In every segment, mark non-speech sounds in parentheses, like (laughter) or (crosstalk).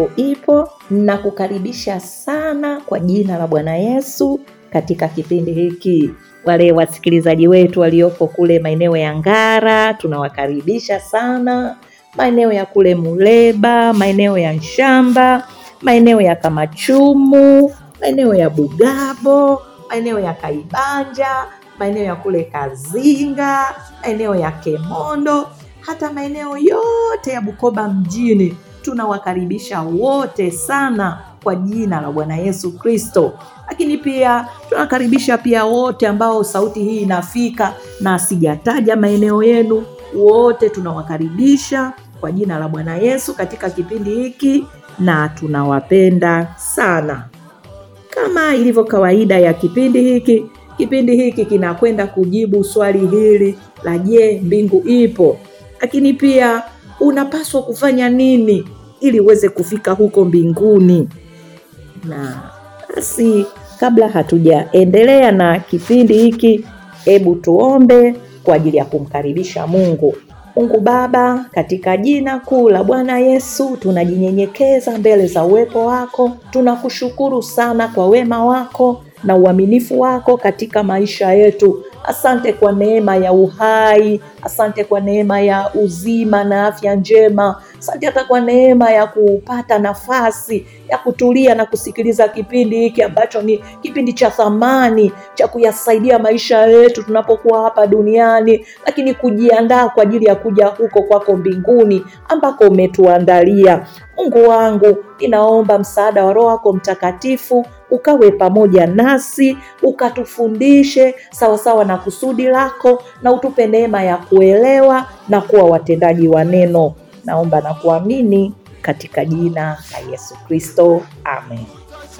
Je, Ipo, na kukaribisha sana kwa jina la Bwana Yesu katika kipindi hiki. Wale wasikilizaji wetu waliopo kule maeneo ya Ngara tunawakaribisha sana, maeneo ya kule Muleba, maeneo ya Nshamba, maeneo ya Kamachumu, maeneo ya Bugabo, maeneo ya Kaibanja, maeneo ya kule Kazinga, maeneo ya Kemondo, hata maeneo yote ya Bukoba mjini. Tunawakaribisha wote sana kwa jina la Bwana Yesu Kristo. Lakini pia tunawakaribisha pia wote ambao sauti hii inafika na sijataja maeneo yenu, wote tunawakaribisha kwa jina la Bwana Yesu katika kipindi hiki na tunawapenda sana. Kama ilivyo kawaida ya kipindi hiki, kipindi hiki kinakwenda kujibu swali hili la je, mbingu ipo? Lakini pia unapaswa kufanya nini ili uweze kufika huko mbinguni? Na basi kabla hatujaendelea na kipindi hiki, hebu tuombe kwa ajili ya kumkaribisha Mungu. Mungu Baba, katika jina kuu la Bwana Yesu, tunajinyenyekeza mbele za uwepo wako. Tunakushukuru sana kwa wema wako na uaminifu wako katika maisha yetu. Asante kwa neema ya uhai, asante kwa neema ya uzima na afya njema, asante hata kwa neema ya kupata nafasi ya kutulia na kusikiliza kipindi hiki ambacho ni kipindi cha thamani cha kuyasaidia maisha yetu tunapokuwa hapa duniani, lakini kujiandaa kwa ajili ya kuja huko kwako mbinguni ambako umetuandalia. Mungu wangu, ninaomba msaada wa Roho wako Mtakatifu ukawe pamoja nasi, ukatufundishe sawasawa na kusudi lako, na utupe neema ya kuelewa na kuwa watendaji wa neno. Naomba na kuamini katika jina la Yesu Kristo, amen.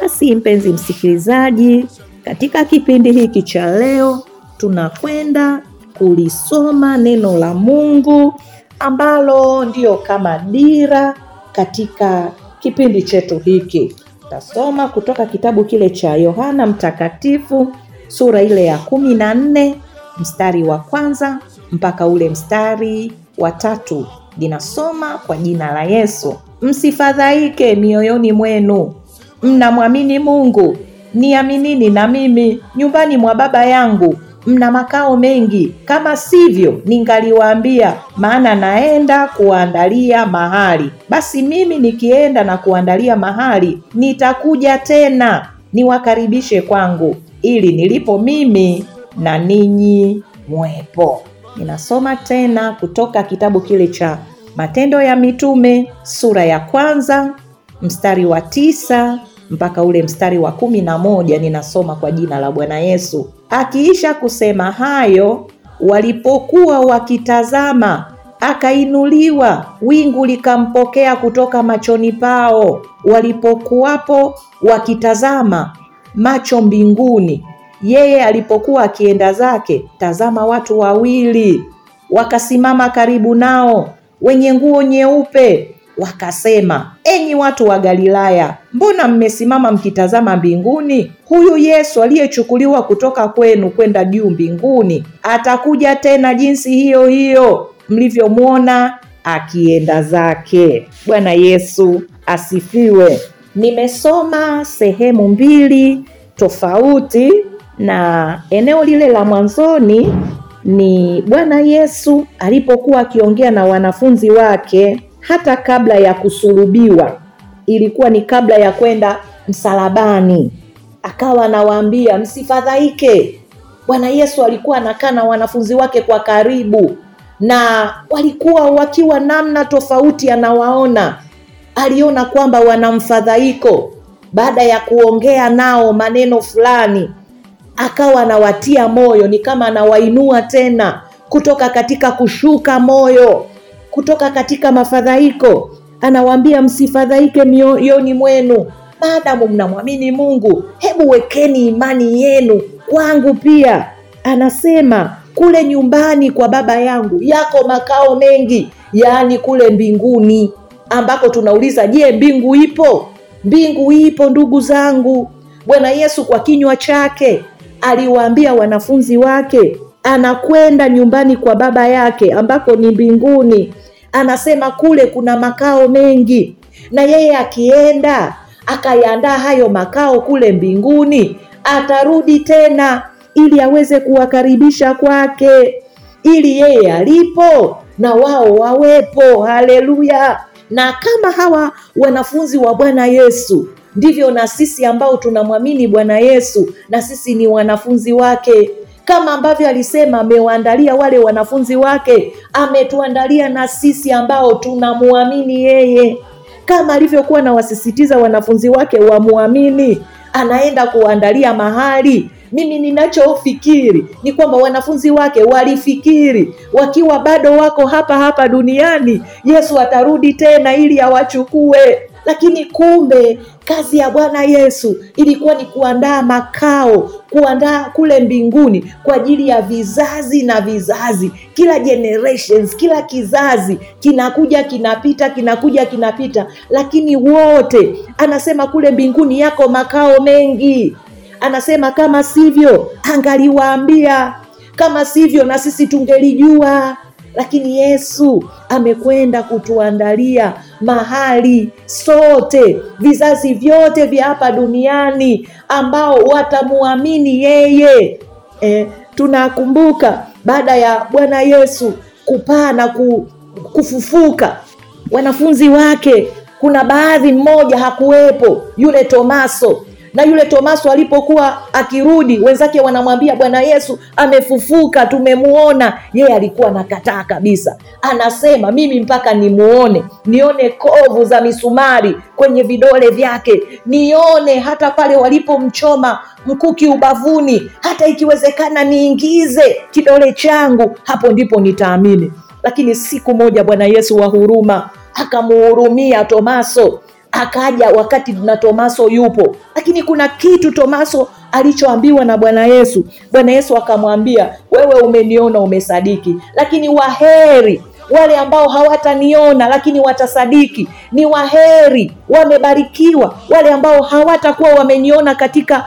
Basi mpenzi msikilizaji, katika kipindi hiki cha leo tunakwenda kulisoma neno la Mungu ambalo ndio kama dira katika kipindi chetu hiki. Tasoma kutoka kitabu kile cha Yohana Mtakatifu sura ile ya kumi na nne mstari wa kwanza mpaka ule mstari wa tatu. Linasoma kwa jina la Yesu. Msifadhaike mioyoni mwenu, mnamwamini Mungu, niaminini na mimi. Nyumbani mwa Baba yangu mna makao mengi, kama sivyo ningaliwaambia, maana naenda kuwaandalia mahali. Basi mimi nikienda na kuandalia mahali, nitakuja tena niwakaribishe kwangu, ili nilipo mimi na ninyi mwepo. Ninasoma tena kutoka kitabu kile cha Matendo ya Mitume sura ya kwanza mstari wa tisa mpaka ule mstari wa kumi na moja. Ninasoma kwa jina la Bwana Yesu. Akiisha kusema hayo, walipokuwa wakitazama, akainuliwa, wingu likampokea kutoka machoni pao. Walipokuwapo wakitazama macho mbinguni, yeye alipokuwa akienda zake, tazama, watu wawili wakasimama karibu nao, wenye nguo nyeupe, wakasema, enyi watu wa Galilaya, mbona mmesimama mkitazama mbinguni? Huyu Yesu aliyechukuliwa kutoka kwenu kwenda juu mbinguni atakuja tena jinsi hiyo hiyo mlivyomwona akienda zake. Bwana Yesu asifiwe. Nimesoma sehemu mbili tofauti, na eneo lile la mwanzoni ni Bwana Yesu alipokuwa akiongea na wanafunzi wake hata kabla ya kusulubiwa, ilikuwa ni kabla ya kwenda msalabani, akawa anawaambia msifadhaike. Bwana Yesu alikuwa anakaa na wanafunzi wake kwa karibu, na walikuwa wakiwa namna tofauti, anawaona. Aliona kwamba wana mfadhaiko. Baada ya kuongea nao maneno fulani, akawa anawatia moyo, ni kama anawainua tena kutoka katika kushuka moyo, kutoka katika mafadhaiko. Anawaambia msifadhaike mioyoni mwenu, maadamu mnamwamini Mungu, hebu wekeni imani yenu kwangu pia. Anasema kule nyumbani kwa Baba yangu yako makao mengi, yaani kule mbinguni, ambako tunauliza je, mbingu ipo? Mbingu ipo ndugu zangu. Bwana Yesu kwa kinywa chake aliwaambia wanafunzi wake anakwenda nyumbani kwa Baba yake ambako ni mbinguni. Anasema kule kuna makao mengi, na yeye akienda akayaandaa hayo makao kule mbinguni, atarudi tena ili aweze kuwakaribisha kwake, ili yeye alipo na wao wawepo. Haleluya! Na kama hawa wanafunzi wa Bwana Yesu, ndivyo na sisi ambao tunamwamini Bwana Yesu, na sisi ni wanafunzi wake. Kama ambavyo alisema amewaandalia wale wanafunzi wake, ametuandalia na sisi ambao tunamwamini yeye, kama alivyokuwa anawasisitiza wanafunzi wake wamwamini, anaenda kuandalia mahali. Mimi ninachofikiri ni kwamba wanafunzi wake walifikiri wakiwa bado wako hapa hapa duniani, Yesu atarudi tena ili awachukue lakini kumbe kazi ya Bwana Yesu ilikuwa ni kuandaa makao, kuandaa kule mbinguni kwa ajili ya vizazi na vizazi, kila generations, kila kizazi kinakuja kinapita, kinakuja kinapita, lakini wote anasema kule mbinguni yako makao mengi. Anasema kama sivyo angaliwaambia, kama sivyo na sisi tungelijua lakini Yesu amekwenda kutuandalia mahali sote, vizazi vyote vya hapa duniani ambao watamwamini yeye. E, tunakumbuka baada ya Bwana Yesu kupaa na kufufuka, wanafunzi wake, kuna baadhi, mmoja hakuwepo, yule Tomaso na yule Tomaso alipokuwa akirudi, wenzake wanamwambia Bwana Yesu amefufuka, tumemuona. Yeye alikuwa anakataa kabisa, anasema mimi mpaka nimuone, nione kovu za misumari kwenye vidole vyake, nione hata pale walipomchoma mkuki ubavuni, hata ikiwezekana niingize kidole changu, hapo ndipo nitaamini. Lakini siku moja Bwana Yesu wa huruma akamuhurumia Tomaso akaja wakati na Tomaso yupo, lakini kuna kitu Tomaso alichoambiwa na Bwana Yesu. Bwana Yesu akamwambia, wewe umeniona umesadiki, lakini waheri wale ambao hawataniona lakini watasadiki. Ni waheri, wamebarikiwa wale ambao hawatakuwa wameniona katika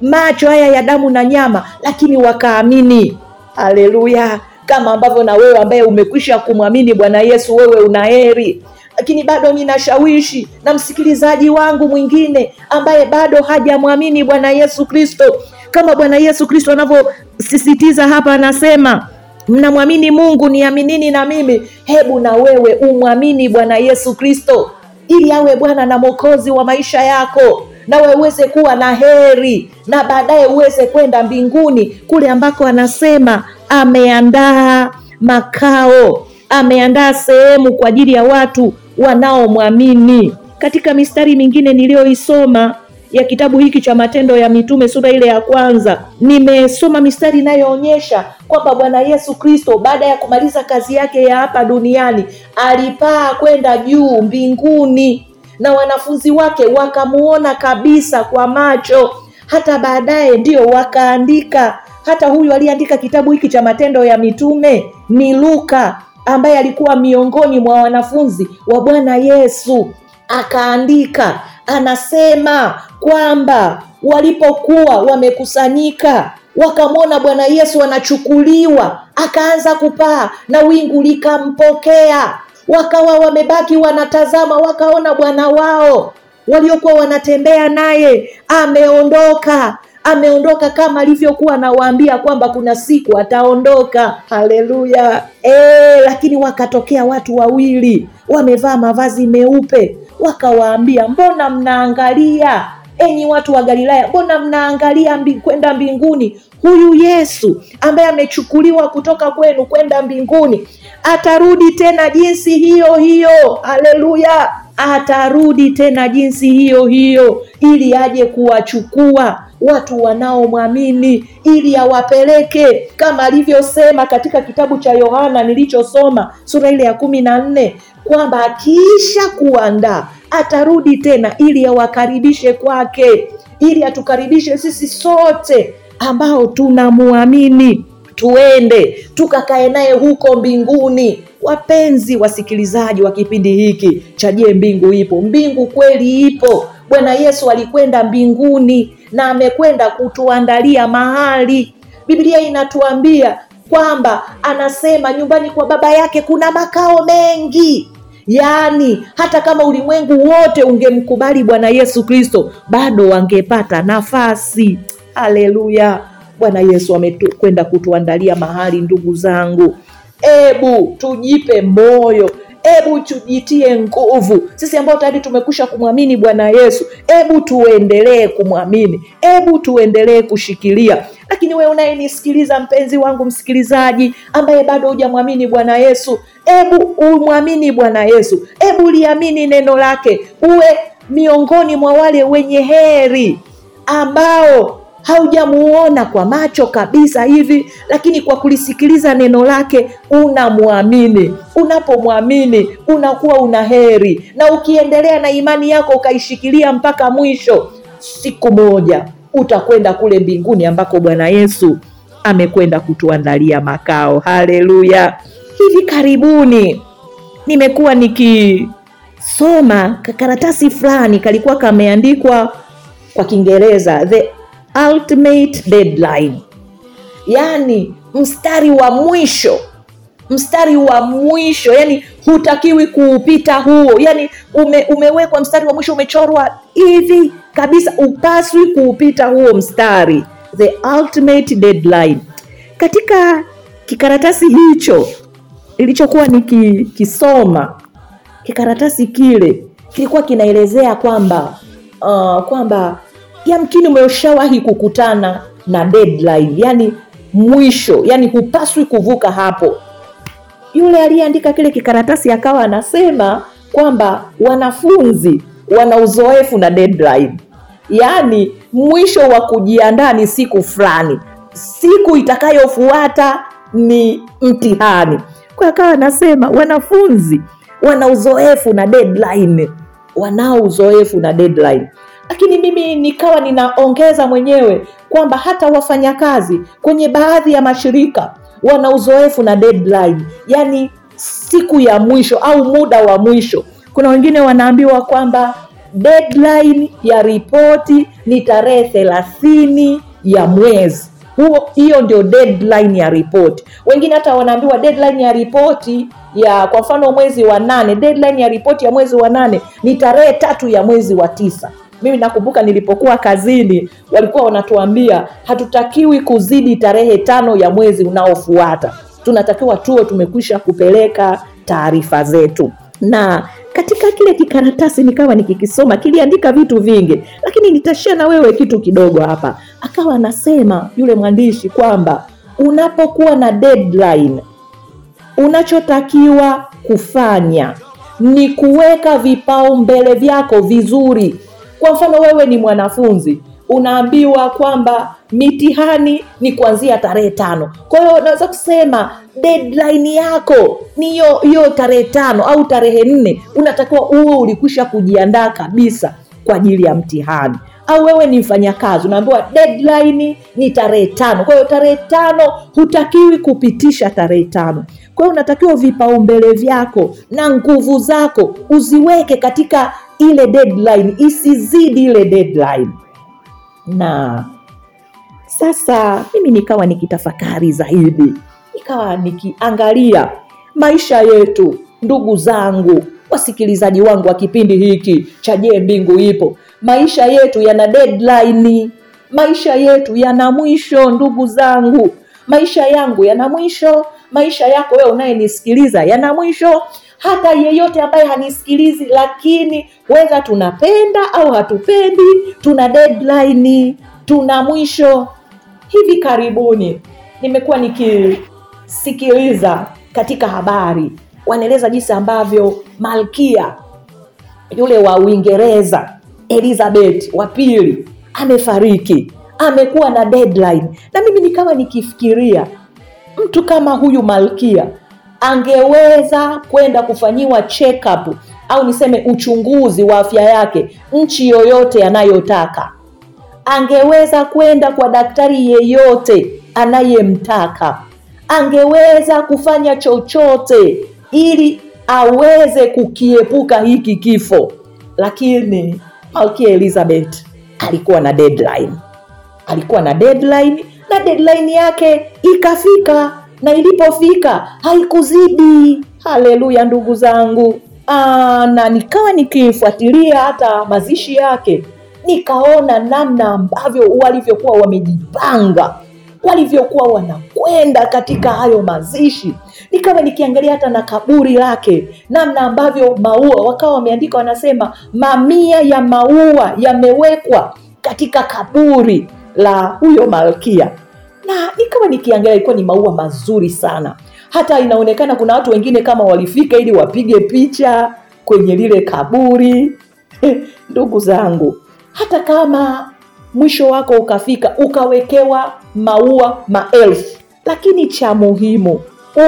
macho haya ya damu na nyama, lakini wakaamini. Haleluya! Kama ambavyo na wewe ambaye umekwisha kumwamini Bwana Yesu, wewe una heri lakini bado ninashawishi na msikilizaji wangu mwingine ambaye bado hajamwamini Bwana Yesu Kristo, kama Bwana Yesu Kristo anavyosisitiza hapa, anasema mnamwamini Mungu, niaminini na mimi. Hebu na wewe umwamini Bwana Yesu Kristo ili awe Bwana na Mwokozi wa maisha yako, nawe uweze kuwa na heri na baadaye uweze kwenda mbinguni kule ambako anasema ameandaa makao, ameandaa sehemu kwa ajili ya watu wanaomwamini. Katika mistari mingine niliyoisoma ya kitabu hiki cha Matendo ya Mitume sura ile ya kwanza, nimesoma mistari inayoonyesha kwamba Bwana Yesu Kristo baada ya kumaliza kazi yake ya hapa duniani alipaa kwenda juu mbinguni, na wanafunzi wake wakamuona kabisa kwa macho. Hata baadaye ndio wakaandika. Hata huyu aliyeandika kitabu hiki cha Matendo ya Mitume ni Luka ambaye alikuwa miongoni mwa wanafunzi wa Bwana Yesu, akaandika, anasema kwamba walipokuwa wamekusanyika wakamwona Bwana Yesu anachukuliwa, akaanza kupaa na wingu likampokea. Wakawa wamebaki wanatazama, wakaona Bwana wao. Waliokuwa wanatembea naye ameondoka, ameondoka kama alivyokuwa anawaambia kwamba kuna siku ataondoka. Haleluya! E, lakini wakatokea watu wawili wamevaa mavazi meupe, wakawaambia, mbona mnaangalia enyi watu wa Galilaya, mbona mnaangalia mbi, kwenda mbinguni? Huyu Yesu ambaye amechukuliwa kutoka kwenu kwenda mbinguni atarudi tena jinsi hiyo hiyo. Haleluya! Atarudi tena jinsi hiyo hiyo, ili aje kuwachukua watu wanaomwamini, ili awapeleke. Kama alivyosema katika kitabu cha Yohana nilichosoma sura ile ya kumi na nne kwamba akiisha kuandaa atarudi tena ili awakaribishe kwake, ili atukaribishe sisi sote ambao tunamwamini, tuende tukakae naye huko mbinguni. Wapenzi wasikilizaji wa kipindi hiki cha Je, mbingu ipo? Mbingu kweli ipo. Bwana Yesu alikwenda mbinguni na amekwenda kutuandalia mahali. Biblia inatuambia kwamba anasema nyumbani kwa baba yake kuna makao mengi. Yaani hata kama ulimwengu wote ungemkubali Bwana Yesu Kristo, bado wangepata nafasi. Haleluya! Bwana Yesu amekwenda kutuandalia mahali. Ndugu zangu, ebu tujipe moyo, ebu tujitie nguvu. Sisi ambao tayari tumekwisha kumwamini Bwana Yesu, ebu tuendelee kumwamini, ebu tuendelee kushikilia. Lakini wewe unayenisikiliza, mpenzi wangu msikilizaji, ambaye bado hujamwamini Bwana Yesu, ebu umwamini Bwana Yesu, ebu liamini neno lake, uwe miongoni mwa wale wenye heri ambao haujamuona kwa macho kabisa hivi, lakini kwa kulisikiliza neno lake unamwamini. Unapomwamini unakuwa una heri, na ukiendelea na imani yako ukaishikilia mpaka mwisho, siku moja utakwenda kule mbinguni ambako Bwana Yesu amekwenda kutuandalia makao. Haleluya! Hivi karibuni nimekuwa nikisoma karatasi fulani kalikuwa kameandikwa kwa Kiingereza the ultimate deadline, yaani mstari wa mwisho, mstari wa mwisho, yani hutakiwi kuupita huo, yani ume, umewekwa mstari wa mwisho umechorwa hivi kabisa, upaswi kuupita huo mstari, the ultimate deadline. Katika kikaratasi hicho ilichokuwa nikisoma, kikaratasi kile kilikuwa kinaelezea kwamba uh, kwamba yamkini umeshawahi kukutana na deadline, yani mwisho, yani hupaswi kuvuka hapo. Yule aliyeandika kile kikaratasi akawa anasema kwamba wanafunzi wana uzoefu na deadline, yaani mwisho wa kujiandaa ni siku fulani, siku itakayofuata ni mtihani. Kwa akawa anasema wanafunzi wana uzoefu na deadline, wanao uzoefu na deadline lakini mimi nikawa ninaongeza mwenyewe kwamba hata wafanyakazi kwenye baadhi ya mashirika wana uzoefu na deadline, yani siku ya mwisho au muda wa mwisho. Kuna wengine wanaambiwa kwamba deadline ya ripoti ni tarehe thelathini ya mwezi huo, hiyo ndio deadline ya ripoti. Wengine hata wanaambiwa deadline ya ripoti ya kwa mfano mwezi wa nane, deadline ya ripoti ya mwezi wa nane ni tarehe tatu ya mwezi wa tisa. Mimi nakumbuka nilipokuwa kazini walikuwa wanatuambia hatutakiwi kuzidi tarehe tano ya mwezi unaofuata, tunatakiwa tuwe tumekwisha kupeleka taarifa zetu. Na katika kile kikaratasi nikawa nikikisoma, kiliandika vitu vingi, lakini nitashia na wewe kitu kidogo hapa. Akawa anasema yule mwandishi kwamba unapokuwa na deadline, unachotakiwa kufanya ni kuweka vipaumbele vyako vizuri. Kwa mfano wewe ni mwanafunzi unaambiwa kwamba mitihani ni kuanzia tarehe tano. Kwa hiyo unaweza kusema deadline yako ni hiyo hiyo tarehe tano au tarehe nne, unatakiwa uwe ulikwisha kujiandaa kabisa kwa ajili ya mtihani. Au wewe ni mfanyakazi unaambiwa deadline ni tarehe tano. Kwa hiyo tarehe tano hutakiwi kupitisha tarehe tano. Kwa hiyo unatakiwa vipaumbele vyako na nguvu zako uziweke katika ile deadline, isizidi ile deadline. Na sasa mimi nikawa nikitafakari zaidi, nikawa nikiangalia maisha yetu, ndugu zangu, wasikilizaji wangu wa kipindi hiki cha Je, mbingu ipo, maisha yetu yana deadline. Maisha yetu yana mwisho, ndugu zangu. Maisha yangu yana mwisho, maisha yako wewe unayenisikiliza yana mwisho, hata yeyote ambaye hanisikilizi, lakini weza tunapenda au hatupendi, tuna deadline, tuna mwisho. Hivi karibuni nimekuwa nikisikiliza katika habari, wanaeleza jinsi ambavyo malkia yule wa Uingereza Elizabeth wa pili amefariki, amekuwa na deadline, na mimi nikawa nikifikiria mtu kama huyu malkia angeweza kwenda kufanyiwa check up au niseme uchunguzi wa afya yake nchi yoyote anayotaka, angeweza kwenda kwa daktari yeyote anayemtaka, angeweza kufanya chochote ili aweze kukiepuka hiki kifo, lakini malkia Elizabeth alikuwa na deadline, alikuwa na deadline na deadline yake ikafika, na ilipofika haikuzidi. Haleluya, ndugu zangu. Aa, na nikawa nikifuatilia hata mazishi yake, nikaona namna ambavyo walivyokuwa wamejipanga, walivyokuwa wanakwenda katika hayo mazishi. Nikawa nikiangalia hata na kaburi lake, namna ambavyo maua wakawa wameandika, wanasema mamia ya maua yamewekwa katika kaburi la huyo malkia, na nikawa nikiangalia, ilikuwa ni maua mazuri sana. Hata inaonekana kuna watu wengine kama walifika ili wapige picha kwenye lile kaburi. (laughs) Ndugu zangu, hata kama mwisho wako ukafika ukawekewa maua maelfu, lakini cha muhimu,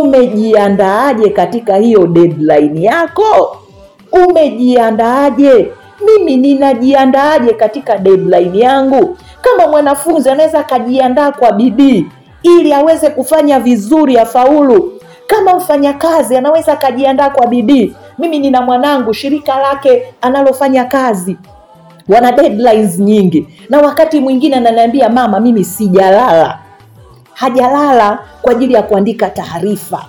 umejiandaaje katika hiyo deadline yako? Umejiandaaje? Mimi ninajiandaaje katika deadline yangu? Kama mwanafunzi anaweza akajiandaa kwa bidii ili aweze kufanya vizuri, afaulu. Kama mfanyakazi anaweza akajiandaa kwa bidii. Mimi nina mwanangu, shirika lake analofanya kazi wana deadlines nyingi, na wakati mwingine ananiambia mama, mimi sijalala. Hajalala kwa ajili ya kuandika taarifa,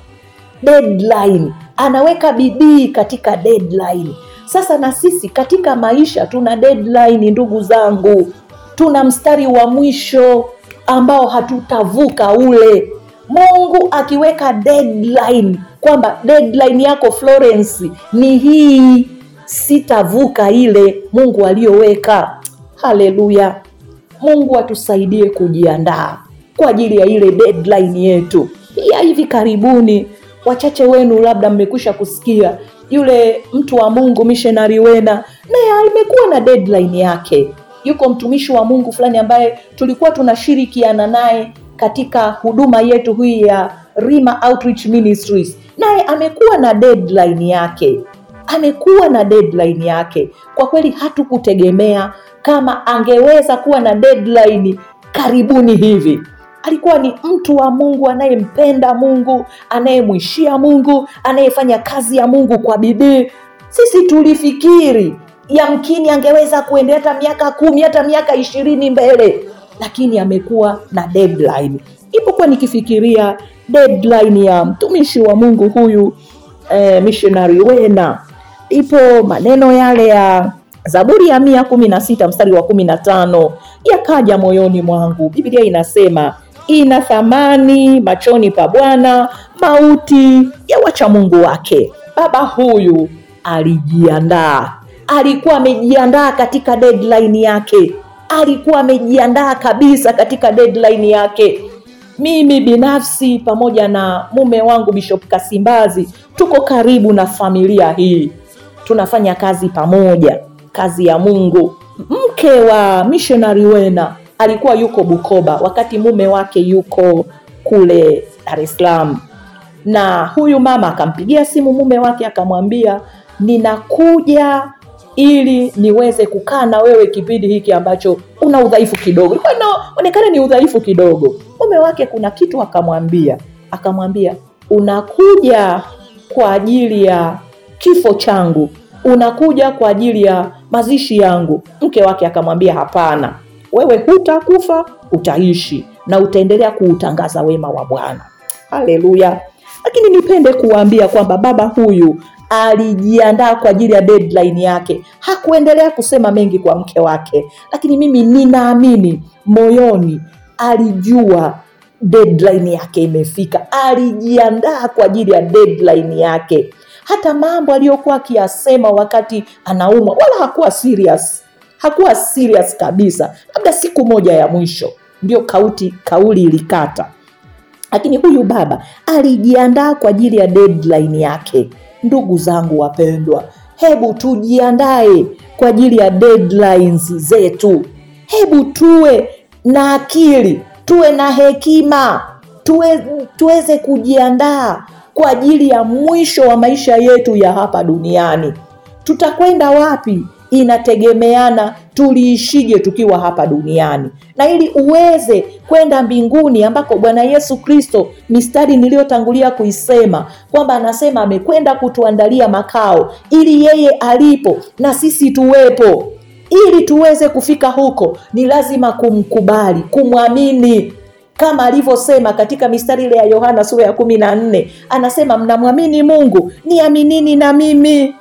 deadline, anaweka bidii katika deadline. Sasa na sisi katika maisha tuna deadline, ndugu zangu, tuna mstari wa mwisho ambao hatutavuka ule. Mungu akiweka deadline kwamba deadline yako Florence ni hii, sitavuka ile Mungu aliyoweka. Haleluya! Mungu atusaidie kujiandaa kwa ajili ya ile deadline yetu. Pia hivi karibuni, wachache wenu labda mmekwisha kusikia yule mtu wa Mungu missionary Wena, naye amekuwa na deadline yake. Yuko mtumishi wa Mungu fulani ambaye tulikuwa tunashirikiana naye katika huduma yetu hii ya Rima Outreach Ministries, naye amekuwa na deadline yake, amekuwa na deadline yake. Kwa kweli hatukutegemea kama angeweza kuwa na deadline karibuni hivi. Alikuwa ni mtu wa Mungu anayempenda Mungu, anayemwishia Mungu, anayefanya kazi ya Mungu kwa bidii. Sisi tulifikiri yamkini angeweza kuendelea hata miaka kumi hata miaka ishirini mbele, lakini amekuwa na deadline. Ipokuwa nikifikiria deadline ya mtumishi wa Mungu huyu eh, missionary Wena, ipo maneno yale ya Zaburi ya mia kumi na sita mstari wa kumi na tano yakaja moyoni mwangu. Biblia inasema ina thamani machoni pa Bwana mauti ya wacha Mungu wake. Baba huyu alijiandaa, alikuwa amejiandaa katika deadline yake, alikuwa amejiandaa kabisa katika deadline yake. Mimi binafsi pamoja na mume wangu Bishop Kasimbazi tuko karibu na familia hii, tunafanya kazi pamoja, kazi ya Mungu. Mke wa missionary Wena alikuwa yuko Bukoba wakati mume wake yuko kule Dar es Salaam, na huyu mama akampigia simu mume wake akamwambia, ninakuja ili niweze kukaa na wewe kipindi hiki ambacho una udhaifu kidogo. Ilikuwa inaonekana ni udhaifu kidogo. Mume wake kuna kitu akamwambia, akamwambia unakuja kwa ajili ya kifo changu, unakuja kwa ajili ya mazishi yangu. Mke wake akamwambia hapana, wewe hutakufa, utaishi na utaendelea kuutangaza wema wa Bwana. Haleluya! Lakini nipende kuwaambia kwamba baba huyu alijiandaa kwa ajili ya deadline yake. Hakuendelea kusema mengi kwa mke wake, lakini mimi ninaamini moyoni alijua deadline yake imefika, alijiandaa kwa ajili ya deadline yake. Hata mambo aliyokuwa akiyasema wakati anaumwa, wala hakuwa serious, hakuwa serious kabisa. Labda siku moja ya mwisho ndio kauti kauli ilikata, lakini huyu baba alijiandaa kwa ajili ya deadline yake. Ndugu zangu wapendwa, hebu tujiandae kwa ajili ya deadlines zetu. Hebu tuwe na akili, tuwe na hekima, tuwe, tuweze kujiandaa kwa ajili ya mwisho wa maisha yetu ya hapa duniani. Tutakwenda wapi inategemeana tuliishije tukiwa hapa duniani, na ili uweze kwenda mbinguni ambako Bwana Yesu Kristo, mistari niliyotangulia kuisema kwamba anasema amekwenda kutuandalia makao, ili yeye alipo na sisi tuwepo. Ili tuweze kufika huko, ni lazima kumkubali, kumwamini. Kama alivyosema katika mistari ile ya Yohana sura ya kumi na nne anasema mnamwamini Mungu, niaminini na mimi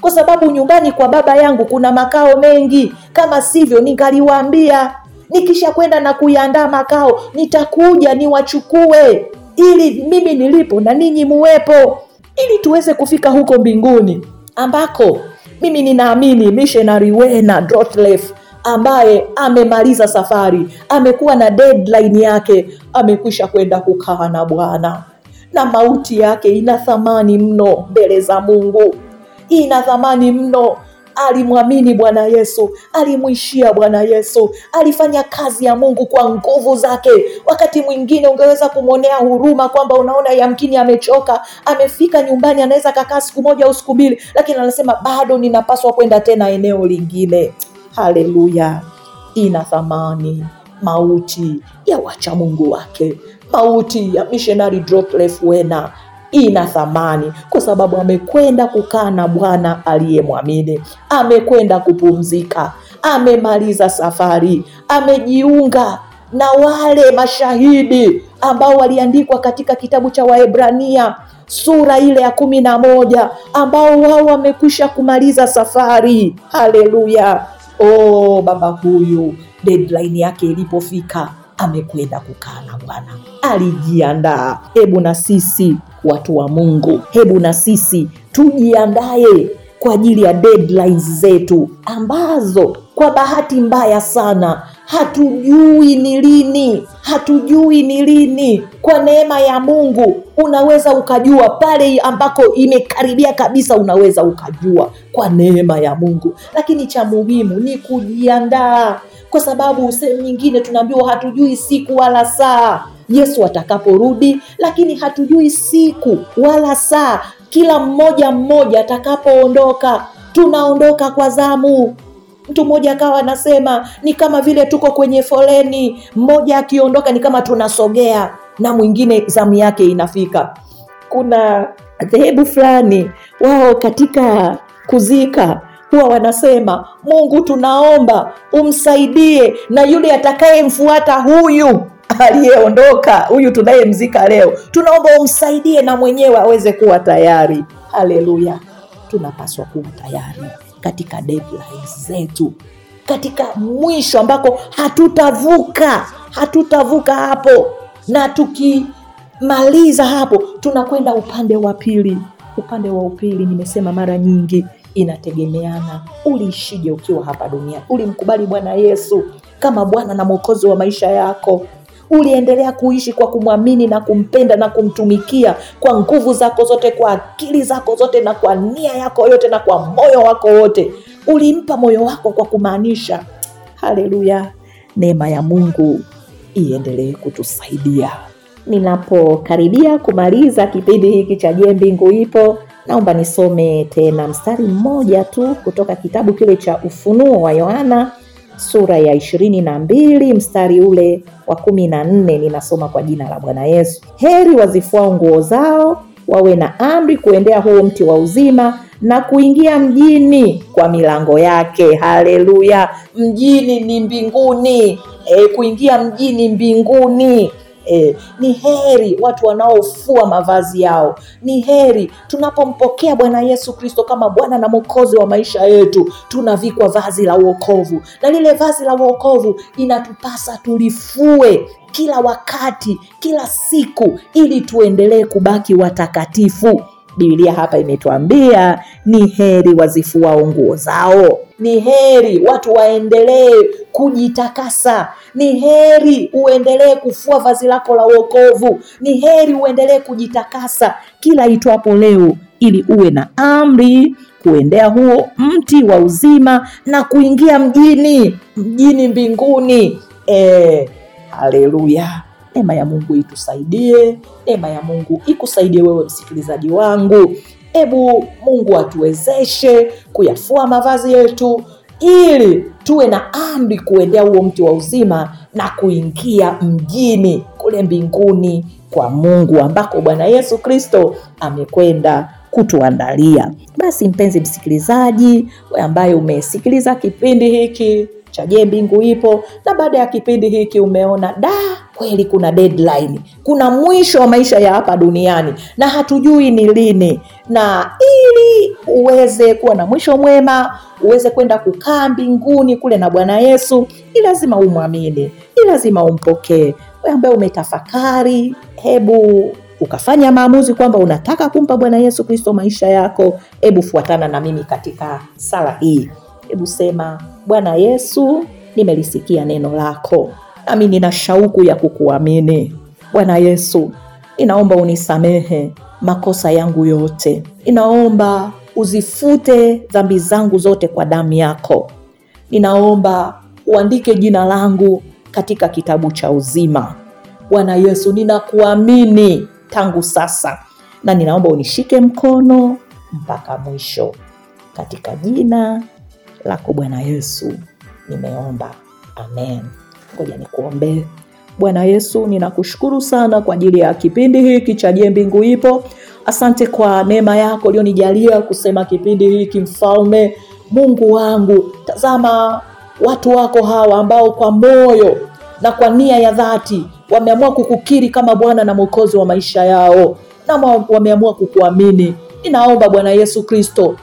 kwa sababu nyumbani kwa baba yangu kuna makao mengi, kama sivyo ningaliwaambia. Nikisha kwenda na kuyaandaa makao, nitakuja niwachukue, ili mimi nilipo na ninyi muwepo, ili tuweze kufika huko mbinguni ambako mimi ninaamini missionary Wena Dorothea ambaye amemaliza safari, amekuwa na deadline yake, amekwisha kwenda kukaa na Bwana, na mauti yake ina thamani mno mbele za Mungu ina thamani mno. Alimwamini Bwana Yesu, alimwishia Bwana Yesu, alifanya kazi ya Mungu kwa nguvu zake. Wakati mwingine ungeweza kumwonea huruma kwamba unaona yamkini amechoka, amefika nyumbani, anaweza kakaa siku moja au siku mbili, lakini anasema bado ninapaswa kwenda tena eneo lingine. Haleluya! Ina thamani mauti ya wacha Mungu wake, mauti ya missionary Dorothea Wena ina thamani kwa sababu amekwenda kukaa na Bwana aliyemwamini, amekwenda kupumzika, amemaliza safari, amejiunga na wale mashahidi ambao waliandikwa katika kitabu cha Waebrania sura ile ya kumi na moja ambao wao wamekwisha kumaliza safari. Haleluya! Oh, baba huyu deadline yake ilipofika amekwenda kukaa na Bwana, alijiandaa. Hebu na sisi watu wa Mungu, hebu na sisi tujiandae kwa ajili ya deadlines zetu ambazo kwa bahati mbaya sana hatujui ni lini, hatujui ni lini. Kwa neema ya Mungu unaweza ukajua pale ambako imekaribia kabisa, unaweza ukajua. Kwa neema ya Mungu, lakini cha muhimu ni kujiandaa, kwa sababu sehemu nyingine tunaambiwa hatujui siku wala saa Yesu atakaporudi, lakini hatujui siku wala saa. Kila mmoja mmoja atakapoondoka, tunaondoka kwa zamu. Mtu mmoja akawa anasema ni kama vile tuko kwenye foleni, mmoja akiondoka ni kama tunasogea na mwingine zamu yake inafika. Kuna dhehebu fulani wao katika kuzika huwa wanasema, Mungu tunaomba umsaidie na yule atakayemfuata huyu aliyeondoka, huyu tunayemzika leo, tunaomba umsaidie na mwenyewe aweze kuwa tayari. Haleluya! Tunapaswa kuwa tayari katika deadlines zetu, katika mwisho ambako hatutavuka, hatutavuka hapo, na tukimaliza hapo tunakwenda upande wa pili. Upande wa upili, nimesema mara nyingi, inategemeana uliishije ukiwa hapa duniani. Ulimkubali Bwana Yesu kama Bwana na Mwokozi wa maisha yako? Uliendelea kuishi kwa kumwamini na kumpenda na kumtumikia kwa nguvu zako zote, kwa akili zako zote, na kwa nia yako yote, na kwa moyo wako wote. Ulimpa moyo wako kwa kumaanisha. Haleluya! Neema ya Mungu iendelee kutusaidia. Ninapokaribia kumaliza kipindi hiki cha Je, Mbingu Ipo, naomba nisome tena mstari mmoja tu kutoka kitabu kile cha Ufunuo wa Yohana sura ya ishirini na mbili mstari ule wa kumi na nne ninasoma kwa jina la Bwana Yesu. Heri wazifuao nguo zao wawe na amri kuendea huo mti wa uzima na kuingia mjini kwa milango yake. Haleluya! Mjini ni mbinguni. E, kuingia mjini mbinguni. E, ni heri watu wanaofua mavazi yao. Ni heri tunapompokea Bwana Yesu Kristo kama Bwana na Mwokozi wa maisha yetu, tunavikwa vazi la uokovu, na lile vazi la uokovu inatupasa tulifue kila wakati, kila siku, ili tuendelee kubaki watakatifu. Biblia hapa imetuambia ni heri wazifuao nguo zao, ni heri watu waendelee kujitakasa, ni heri uendelee kufua vazi lako la uokovu, ni heri uendelee kujitakasa kila itwapo leo, ili uwe na amri kuendea huo mti wa uzima na kuingia mjini, mjini mbinguni. E, haleluya! Neema ya Mungu itusaidie, neema ya Mungu ikusaidie wewe msikilizaji wangu. Ebu Mungu atuwezeshe kuyafua mavazi yetu ili tuwe na amri kuendea huo mti wa uzima na kuingia mjini kule mbinguni kwa Mungu ambako Bwana Yesu Kristo amekwenda kutuandalia. Basi mpenzi msikilizaji, wewe ambaye umesikiliza kipindi hiki cha Je, Mbingu Ipo, na baada ya kipindi hiki umeona da, kweli kuna deadline, kuna mwisho wa maisha ya hapa duniani na hatujui ni lini, na ili uweze kuwa na mwisho mwema, uweze kwenda kukaa mbinguni kule na Bwana Yesu, ni lazima umwamini, ni lazima umpokee. Wewe ambaye umetafakari, hebu ukafanya maamuzi kwamba unataka kumpa Bwana Yesu Kristo maisha yako, hebu fuatana na mimi katika sala hii. Hebu sema: Bwana Yesu, nimelisikia neno lako, nami nina shauku ya kukuamini. Bwana Yesu, ninaomba unisamehe makosa yangu yote, ninaomba uzifute dhambi zangu zote kwa damu yako, ninaomba uandike jina langu katika kitabu cha uzima. Bwana Yesu, ninakuamini tangu sasa, na ninaomba unishike mkono mpaka mwisho, katika jina lako Bwana Yesu nimeomba, amen. Ngoja nikuombee. Bwana Yesu, ninakushukuru sana kwa ajili ya kipindi hiki cha Je, Mbingu Ipo. Asante kwa neema yako ulionijalia kusema kipindi hiki. Mfalme Mungu wangu, tazama watu wako hawa ambao kwa moyo na kwa nia ya dhati wameamua kukukiri kama Bwana na Mwokozi wa maisha yao na wameamua kukuamini. Ninaomba Bwana Yesu Kristo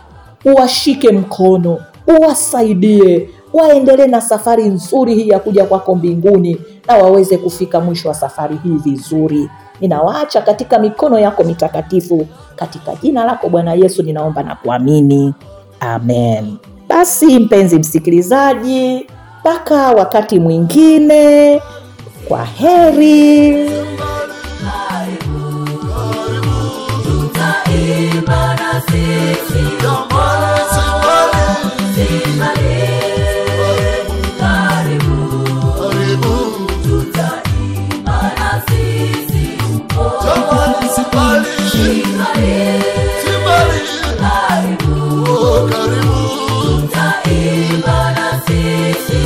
uwashike mkono uwasaidie waendelee na safari nzuri hii ya kuja kwako mbinguni, na waweze kufika mwisho wa safari hii vizuri. Ninawaacha katika mikono yako mitakatifu, katika jina lako Bwana Yesu ninaomba na kuamini, amen. Basi mpenzi msikilizaji, mpaka wakati mwingine, kwa heri. Tutaimba na sisi karibu, tutaimba na sisi karibu, tutaimba na sisi